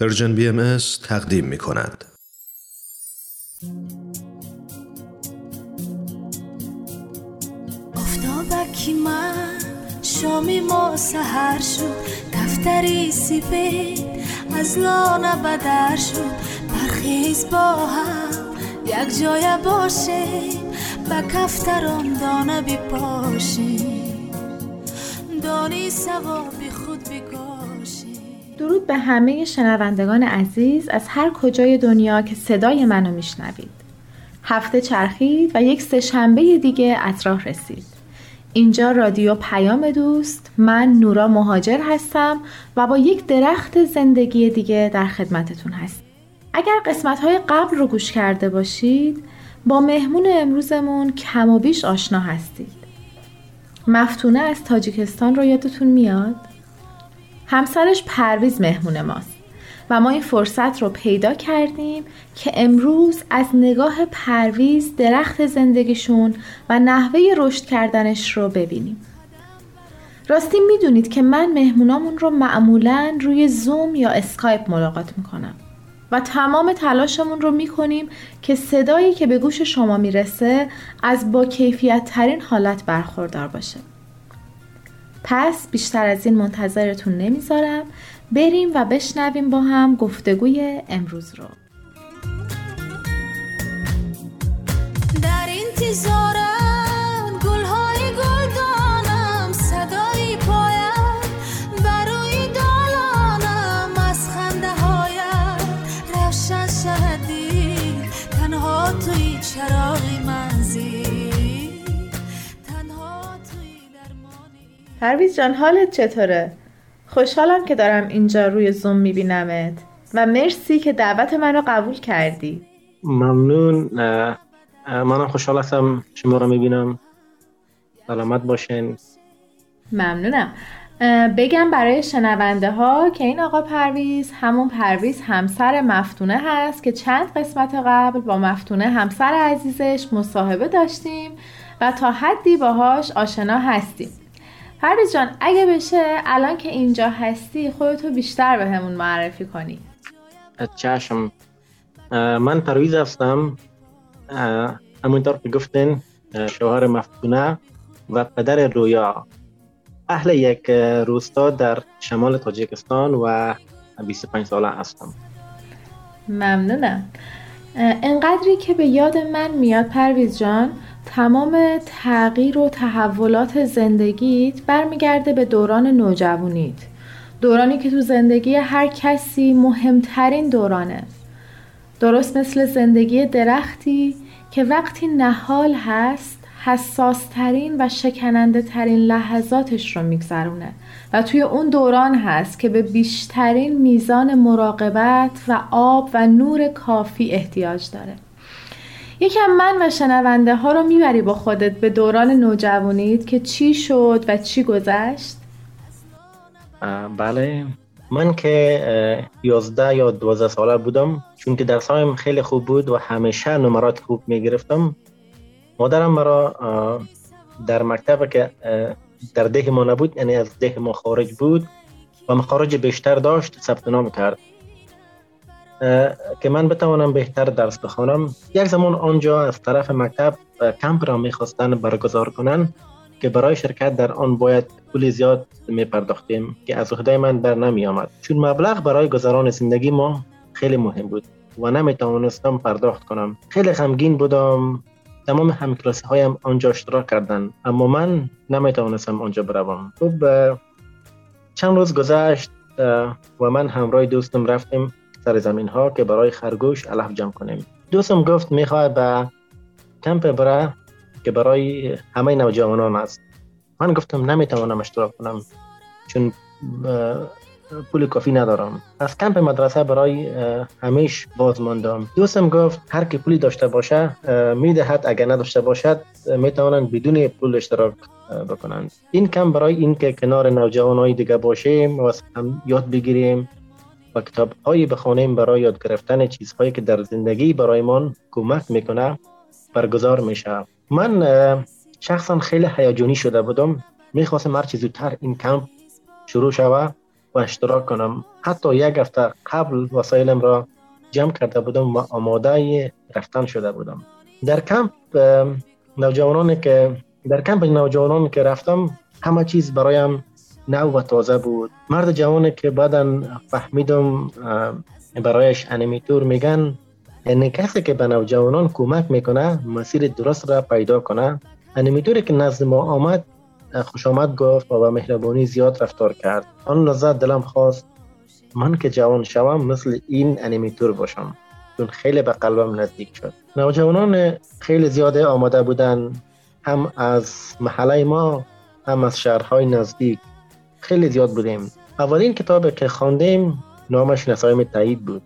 Persian BM تقدیم می کند. آفتابک من شام ما سحر شد. کفتر سیبه از لانه بدر شد. برخیز با هم یک جای باشیم. به کفتران دانه بپاشیم. دانی بگاشه درود به همه شنوندگان عزیز از هر کجای دنیا که صدای منو میشنوید. هفته چرخید و یک سهشنبه دیگه اطراف رسید. اینجا رادیو پیام دوست من نورا مهاجر هستم و با یک درخت زندگی دیگه در خدمتتون هستم. اگر قسمت های قبل رو گوش کرده باشید با مهمون امروزمون کم و بیش آشنا هستید. مفتونه از تاجیکستان رو یادتون میاد؟ همسرش پرویز مهمون ماست و ما این فرصت رو پیدا کردیم که امروز از نگاه پرویز درخت زندگیشون و نحوه رشد کردنش رو ببینیم. راستی می‌دونید که من مهمونامون رو معمولا روی زوم یا اسکایپ ملاقات می‌کنم و تمام تلاشمون رو می‌کنیم که صدایی که به گوش شما می‌رسه از با کیفیت ترین حالت برخوردار باشه. پس بیشتر از این منتظرتون نمی‌ذارم. بریم و بشنویم با هم گفتگوی امروز رو. در انتظارم پرویز جان حالت چطوره؟ خوشحالم که دارم اینجا روی زوم میبینمت و مرسی که دعوت من رو قبول کردی. ممنون. منم خوشحال هستم شما رو می‌بینم. سلامت باشین. ممنونم. بگم برای شنونده ها که این آقا پرویز همون پرویز همسر مفتونه هست که چند قسمت قبل با مفتونه همسر عزیزش مصاحبه داشتیم و تا حدی باهاش آشنا هستیم. پرویز جان اگه بشه الان که اینجا هستی خودتو بیشتر به همون معرفی کنی. چشم. من پرویز هستم. همونطور که گفتین شوهر مفتونه و پدر رویا. اهل یک روستا در شمال تاجیکستان و 25 ساله هستم. ممنونم. انقدری که به یاد من میاد پرویز جان تمام تغییر و تحولات زندگیت برمیگرده به دوران نوجوانیت. دورانی که تو زندگی هر کسی مهمترین دورانه. درست مثل زندگی درختی که وقتی نهال هست حساسترین و شکننده ترین لحظاتش رو میگذرونه و توی اون دوران هست که به بیشترین میزان مراقبت و آب و نور کافی احتیاج داره. یکم من و شنونده ها رو می‌بری با خودت به دوران نوجوانیت که چی شد و چی گذشت؟ بله. من که یازده یا دوازده ساله بودم چون که درسایم خیلی خوب بود و همیشه نمرات خوب می‌گرفتم. مادرم مرا در مکتب که در ده ما نبود یعنی از ده ما خارج بود و مخارج بیشتر داشت ثبت نام کرد. که من بتوانم بهتر درس بخوانم یک زمان آنجا از طرف مکتب کمپ را می‌خواستن برگزار کنن که برای شرکت در آن باید پول زیاد می پرداختیم که از عهده من در نمی آمد چون مبلغ برای گذران زندگی ما خیلی مهم بود و نمی توانستم پرداخت کنم. خیلی غمگین بودم. تمام همکلاسی هایم آنجا اشتراک کردن. اما من نمی توانستم آنجا بروم. خب چند روز گذشت و من همراه دوستم رفتیم سر زمین ها که برای خرگوش علف جمع کنیم. دوستم گفت می‌خواد به کمپ بره که برای همه نوجوانان است. من گفتم نمی‌توانم اشتراک کنم چون پول کافی ندارم. از کمپ مدرسه برای همیش باز ماندم دوستم گفت هر کی پولی داشته باشه می‌دهد. اگر نداشته باشد می‌توانند بدون پول اشتراک بکنند. این کم برای اینکه کنار نوجوانای دیگه باشیم و هم یاد بگیریم. و کتاب هایی بخوانیم برای یاد گرفتن چیزهایی که در زندگی برایمان کمک می‌کنه برگزار میشه. من شخصا خیلی هیجانی شده بودم. می‌خواستم هر زودتر این کمپ شروع شوه و اشتراک کنم. حتی یک هفته قبل وسایلم را جمع کرده بودم و آماده رفتن شده بودم. در کمپ نوجوانانی که در کمپ نوجوانان که رفتم همه چیز برایم نو و تازه بود. مرد جوانی که بعدا فهمیدم برایش animator میگن یعنی کسی که به نوجوانان کمک می‌کنه مسیر درست را پیدا کنه. animator ی که نزد ما آمد خوش آمد گفت و به مهربانی زیاد رفتار کرد. آن لحظه دلم خواست من که جوان شوم مثل این animator باشم چون خیلی به قلبم نزدیک شد. نوجوانان خیلی زیاده آماده بودن هم از محله ما هم از شهرهای نزدیک. خیلی زیاد بودیم. اولین کتاب که خواندیم نامش نسایم تایید بود.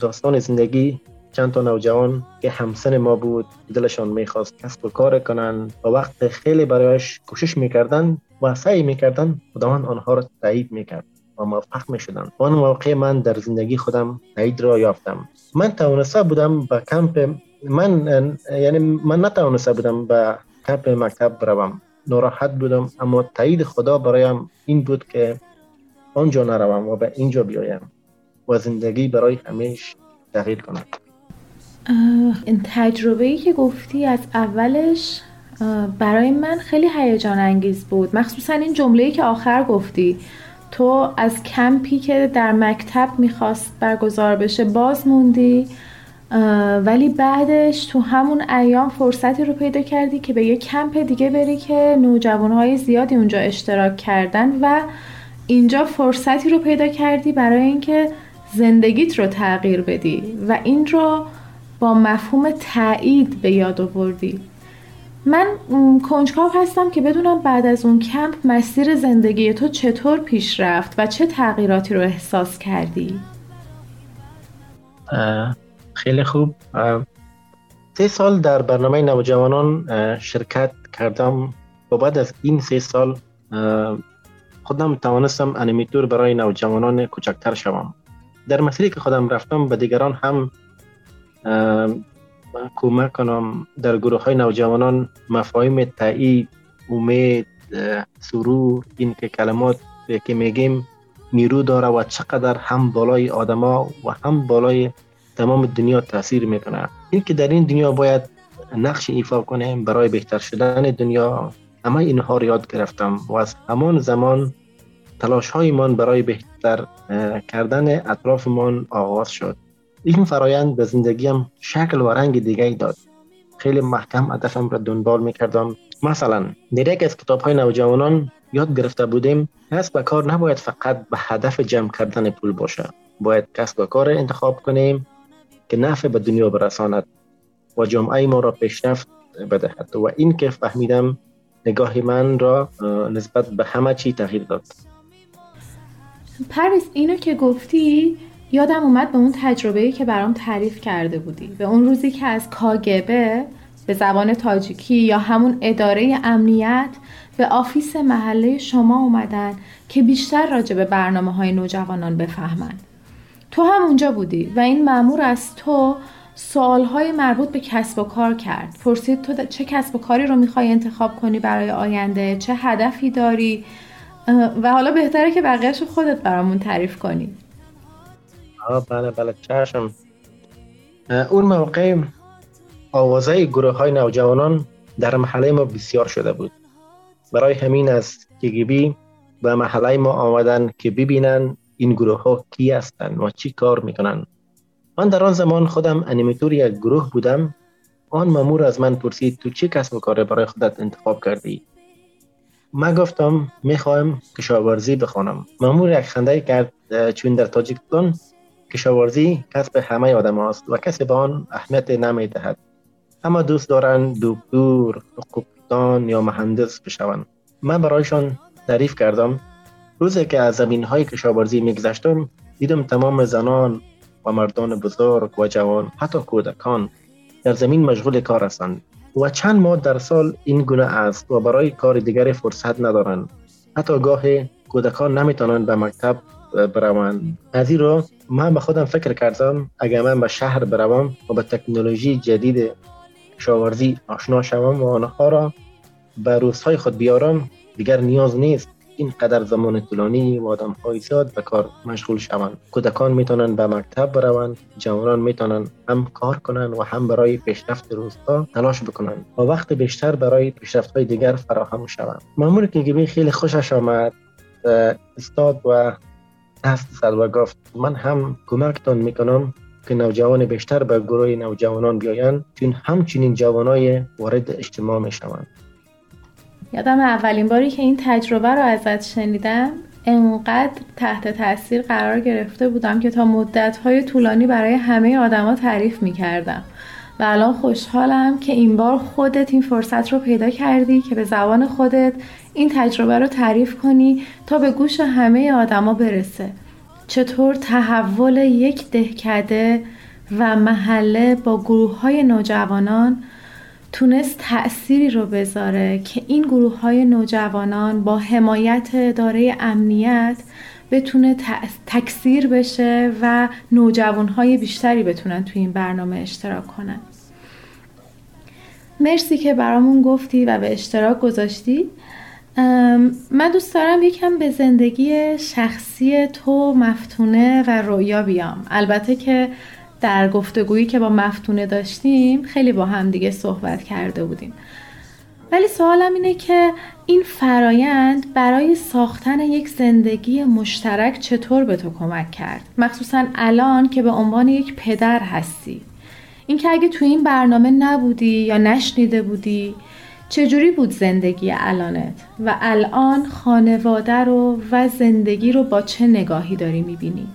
داستان زندگی چند تا نوجوان که همسن ما بود دلشان می‌خواست کسب و کار کنن و وقت خیلی برایش کوشش می‌کردن و سعی می‌کردن خداوند آنها را تایید می‌کرد و موفق می‌شدن آن موقع من در زندگی خودم تایید را یافتم. من توانسته بودم به کمپ من یعنی من نتوانسته بودم به کمپ مکتب بروم. ناراحت بودم اما تایید خدا برایم این بود که آنجا نروم و به اینجا بیایم و زندگی برای همیش تغییر کنم این تجربه ای که گفتی از اولش برای من خیلی هیجان انگیز بود. مخصوصا این جمله که آخر گفتی تو از کمپی که در مکتب می‌خواست برگزار بشه باز موندی ولی بعدش تو همون ایام فرصتی رو پیدا کردی که به یه کمپ دیگه بری که نوجوانهای زیادی اونجا اشتراک کردن و اینجا فرصتی رو پیدا کردی برای اینکه زندگیت رو تغییر بدی و این رو با مفهوم تایید به یاد آوردی من کنجکاو هستم که بدونم بعد از اون کمپ مسیر زندگی تو چطور پیش رفت و چه تغییراتی رو احساس کردی؟ خیلی خوب. سه سال در برنامه نوجوانان شرکت کردم. و بعد از این سه سال خودم توانستم انیمیتور برای نوجوانان کوچکتر شوم. در مسیری که خودم رفتم به دیگران هم کمک کنم. در گروه های نوجوانان مفاهیم تایید امید سرور این که کلمات که میگیم نیرو داره و چقدر هم بالای آدما و هم بالای تمام دنیا تاثیر می‌کنه. این که در این دنیا باید نقش ایفا کنیم برای بهتر شدن دنیا همه اینها رو یاد گرفتم و از همان زمان تلاش هایمان برای بهتر کردن اطرافمان آغاز شد. این فرایند به زندگیم شکل و رنگ دیگه داد. خیلی محکم هدفم را دنبال می‌کردم. مثلا در یک از کتاب های نوجوانان یاد گرفته بودیم کسب و کار نباید فقط به هدف جمع کردن پول باشه. باید کسب و کار انتخاب کنیم. که نفع به دنیا برساند و جامعه ما را پیشرفت بدهد. و این که فهمیدم نگاه من را نسبت به همه چی تغییر داد. پرویز اینو که گفتی یادم اومد به اون تجربه‌ای که برام تعریف کرده بودی. به اون روزی که از کاگبه به زبان تاجیکی یا همون اداره امنیت به office محله شما اومدن که بیشتر راجع به برنامه های نوجوانان بفهمن. تو هم اونجا بودی و این مأمور از تو سوالهای مربوط به کسب و کار کرد. پرسید تو چه کسب و کاری رو می‌خوای انتخاب کنی برای آینده؟ چه هدفی داری؟ و حالا بهتره که بقیهش خودت برامون تعریف کنی. بله بله چشم. اون موقع آوازه گروه های نوجوانان در محله ما بسیار شده بود. برای همین از کگیبی به محله ما آمدن که ببینن این گروه ها کی هستند و چی کار می‌کنن. من در آن زمان خودم انیمیتور یک گروه بودم. آن مامور از من پرسید تو چی کسب و کار برای خودت انتخاب کردی؟ من گفتم می‌خوایم کشاورزی بخوانم. مامور یک خنده کرد چون در تاجیکستان کشاورزی کسب همه آدم است و کسی به آن اهمیت نمی دهد اما دوست دارند دکتر حقوقدان یا مهندس بشوند. من برایشان تعریف کردم. روزی که از زمین های کشاورزی میگذشتم دیدم تمام زنان و مردان بزرگ و جوان حتی کودکان در زمین مشغول کار هستند و چند ماه در سال این گونه است و برای کار دیگری فرصت ندارند. حتی گاه کودکان نمی‌تونند به مکتب بروند. از این رو من به خودم فکر کردم اگر من به شهر بروم و به تکنولوژی جدید کشاورزی آشنا شوم و آنها را به روزهای خود بیارم دیگر نیاز نیست. این قدر زمان طولانی و آدم های زیاد به کار مشغول شوند. کودکان می‌تونن به مکتب بروند جوانان می‌تونن هم کار کنند و هم برای پیشرفت روستا تلاش بکنند و وقت بیشتر برای پیشرفت های دیگر فراهم شوند. مامور که خیلی خوشش آمد استاد و دست زد و گفت من هم کمکتان می‌کنم که نوجوان بیشتر به گروه نوجوانان بیایند چون همچنین جوانای وارد اجتماع می‌شوند. یادم اولین باری که این تجربه رو ازت شنیدم انقدر تحت تاثیر قرار گرفته بودم که تا مدتهای طولانی برای همه آدما تعریف می‌کردم. و الان خوشحالم که این بار خودت این فرصت رو پیدا کردی که به زبان خودت این تجربه رو تعریف کنی تا به گوش همه آدما برسه. چطور تحول یک دهکده و محله با گروه های نوجوانان تونست تأثیری رو بذاره که این گروه های نوجوانان با حمایت اداره امنیت بتونه تکثیر بشه و نوجوان های بیشتری بتونن توی این برنامه اشتراک کنن. مرسی که برامون گفتی و به اشتراک گذاشتی. من دوست دارم یکم به زندگی شخصی تو مفتونه و رویا بیام. البته که در گفتگویی که با مفتونه داشتیم خیلی با هم دیگه صحبت کرده بودیم. ولی سوالم اینه که این فرایند برای ساختن یک زندگی مشترک چطور به تو کمک کرد؟ مخصوصا الان که به عنوان یک پدر هستی. اینکه اگه تو این برنامه نبودی یا نشنیده بودی چجوری بود زندگی الانت؟ و الان خانواده رو و زندگی رو با چه نگاهی داری می‌بینی؟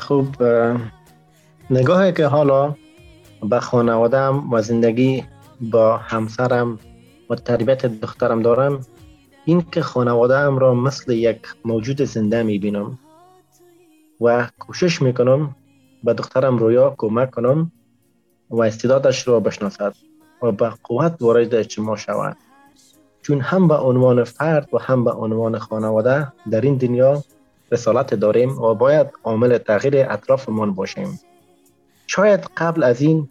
خوب نگاهی که حالا به خانوادم و زندگی با همسرم و تربیت دخترم دارم این که خانواده ام را مثل یک موجود زنده می‌بینم و کوشش می‌کنم به دخترم رویا کمک کنم و استعدادش را بشناسد و به قوت وارد اجتماع شود. چون هم به عنوان فرد و هم به عنوان خانواده در این دنیا رسالت داریم و باید عامل تغییر اطرافمان باشیم. شاید قبل از این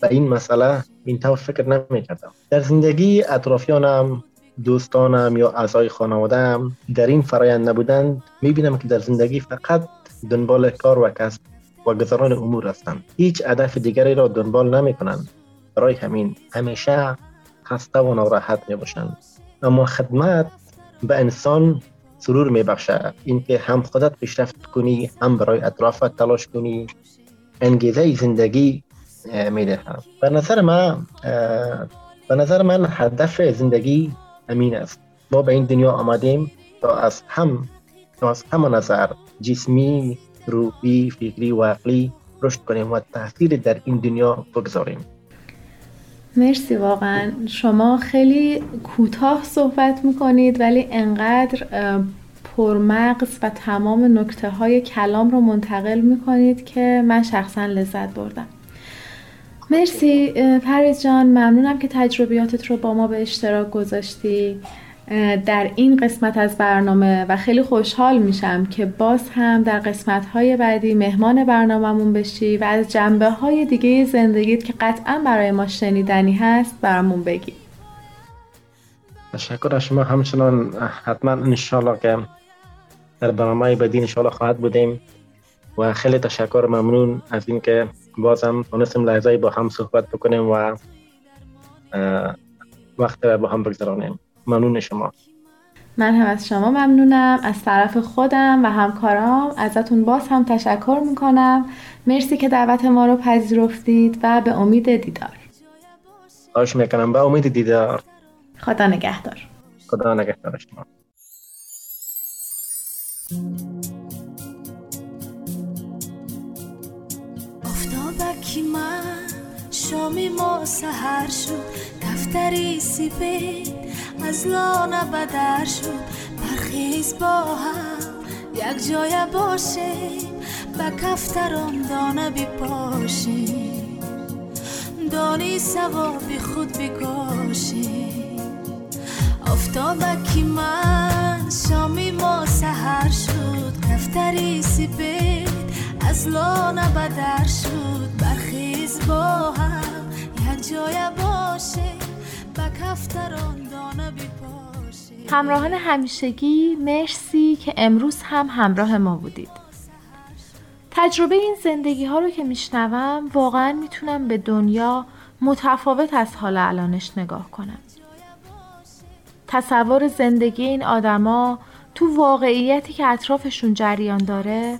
به این مسئله این طور فکر نمی کردم در زندگی اطرافیانم دوستانم یا اعضای خانوادهام در این فرایند نبودند می بینم که در زندگی فقط دنبال کار و کسب و گذران امور هستند. هیچ هدف دیگری را دنبال نمی کنند برای همین همیشه خسته و ناراحت می باشند اما خدمت به انسان سرور می بخشه اینکه هم خودت پیشرفت کنی هم برای اطرافت تلاش کنی انگیزه زندگی می دهم به نظر من به نظر من هدف زندگی امین است. ما به این دنیا آمدیم تا از هم تا از هم نظر جسمی روحی فکری و عقلی رشد کنیم و تاثیر در این دنیا بگذاریم. مرسی واقعا. شما خیلی کوتاه صحبت می‌کنید ولی انقدر پرمغز و تمام نکته های کلام رو منتقل می‌کنید که من شخصا لذت بردم. مرسی. پریز جان ممنونم که تجربیاتت رو با ما به اشتراک گذاشتی. در این قسمت از برنامه و خیلی خوشحال میشم که باز هم در قسمت های بعدی مهمان برنامهمون بشی و از جنبه های دیگه زندگیت که قطعا برای ما شنیدنی هست برامون بگی. تشکر از شما. همچنان حتما انشالله که در برنامه بعدی انشالله خواهد بودیم و خیلی تشکر ممنون از اینکه بازم تونستیم لحظه با هم صحبت بکنیم و وقت با هم بگذرانیم. ممنون شما. من هم از شما ممنونم. از طرف خودم و همکارام ازتون باز هم تشکر می‌کنم. مرسی که دعوت ما رو پذیرفتید و به امید دیدار. خواهش می‌کنم. به امید دیدار. خدا نگهدار. خدا نگهدار شما. افتابکی من شامی ما سهر شد. دفتری سیبید از لانه بدر شد. برخیز با هم یک جای باشیم به کفتران دانه بپاشیم دانی سوابی خود بگاشیم افتابکی من شامی ما سهر شد کفتری سیبید از لانه بدر شد. برخیز با هم یک جای باشه به کفتران دانه بپا همراهان همیشگی مرسی که امروز هم همراه ما بودید. تجربه این زندگی ها رو که میشنوم واقعا می‌تونم به دنیا متفاوت از حال الانش نگاه کنم. تصور زندگی این آدما تو واقعیتی که اطرافشون جریان داره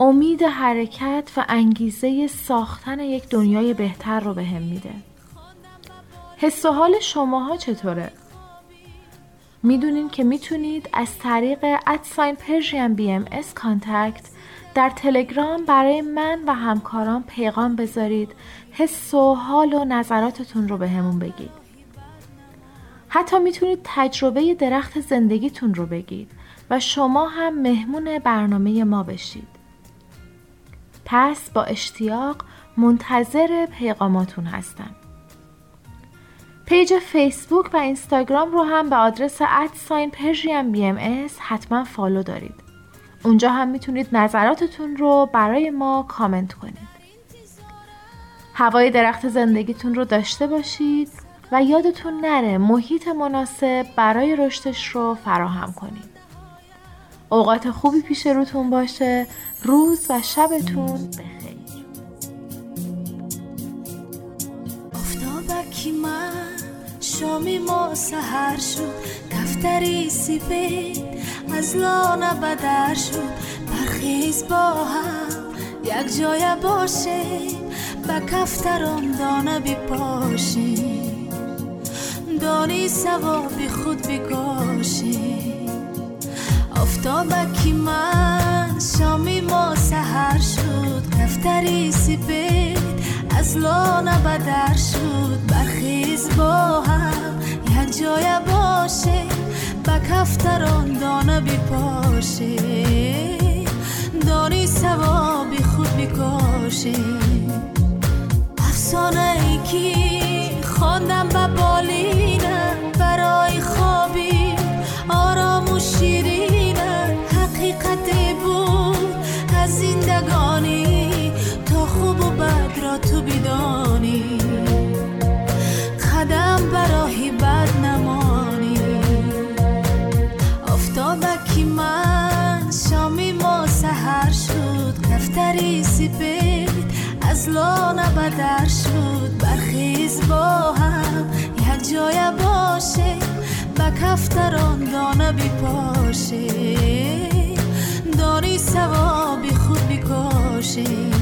امید حرکت و انگیزه ساختن یک دنیای بهتر رو بهم میده حس و حال شماها چطوره؟ می‌دونین که می‌تونید از طریق at sign Persian BMS contact در تلگرام برای من و همکاران پیغام بذارید حس و حال و نظراتتون رو بهمون بگید حتی می‌تونید تجربه درخت زندگیتون رو بگید و شما هم مهمون برنامه ما بشید پس با اشتیاق منتظر پیغاماتون هستم page فیسبوک و اینستاگرام رو هم به آدرس at sign پرژیم بی ام حتما follow دارید. اونجا هم می‌تونید نظراتتون رو برای ما کامنت کنید. هوای درخت زندگیتون رو داشته باشید و یادتون نره محیط مناسب برای رشدش رو فراهم کنید. اوقات خوبی پیش روتون باشه. روز و شبتون بخیر. افتابکی من شامی ما سهر شد. دفتری سیبید از لانه بدر شد. برخیز با هم یک جای باشه به کفتران دانه بپاشیم دانی سوابی خود بکاشیم آفتابکی من شامی ما سهر شد. کفتری سیبید از لانه بدر شد. برخیز با هم یک جای باشه. به کفتران دانه بپاشه دانی سوابی خود بکاشه افسانه ای که خواندم به بالینم برای خوابی. کفتران دانه بپاشه دانی سوابی خود بکاشه